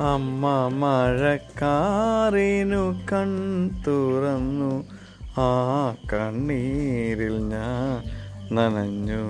അമ്മ മഴക്കാറിനു കൺ തുറന്നു. ആ കണ്ണീരിൽ ഞാൻ നനഞ്ഞു.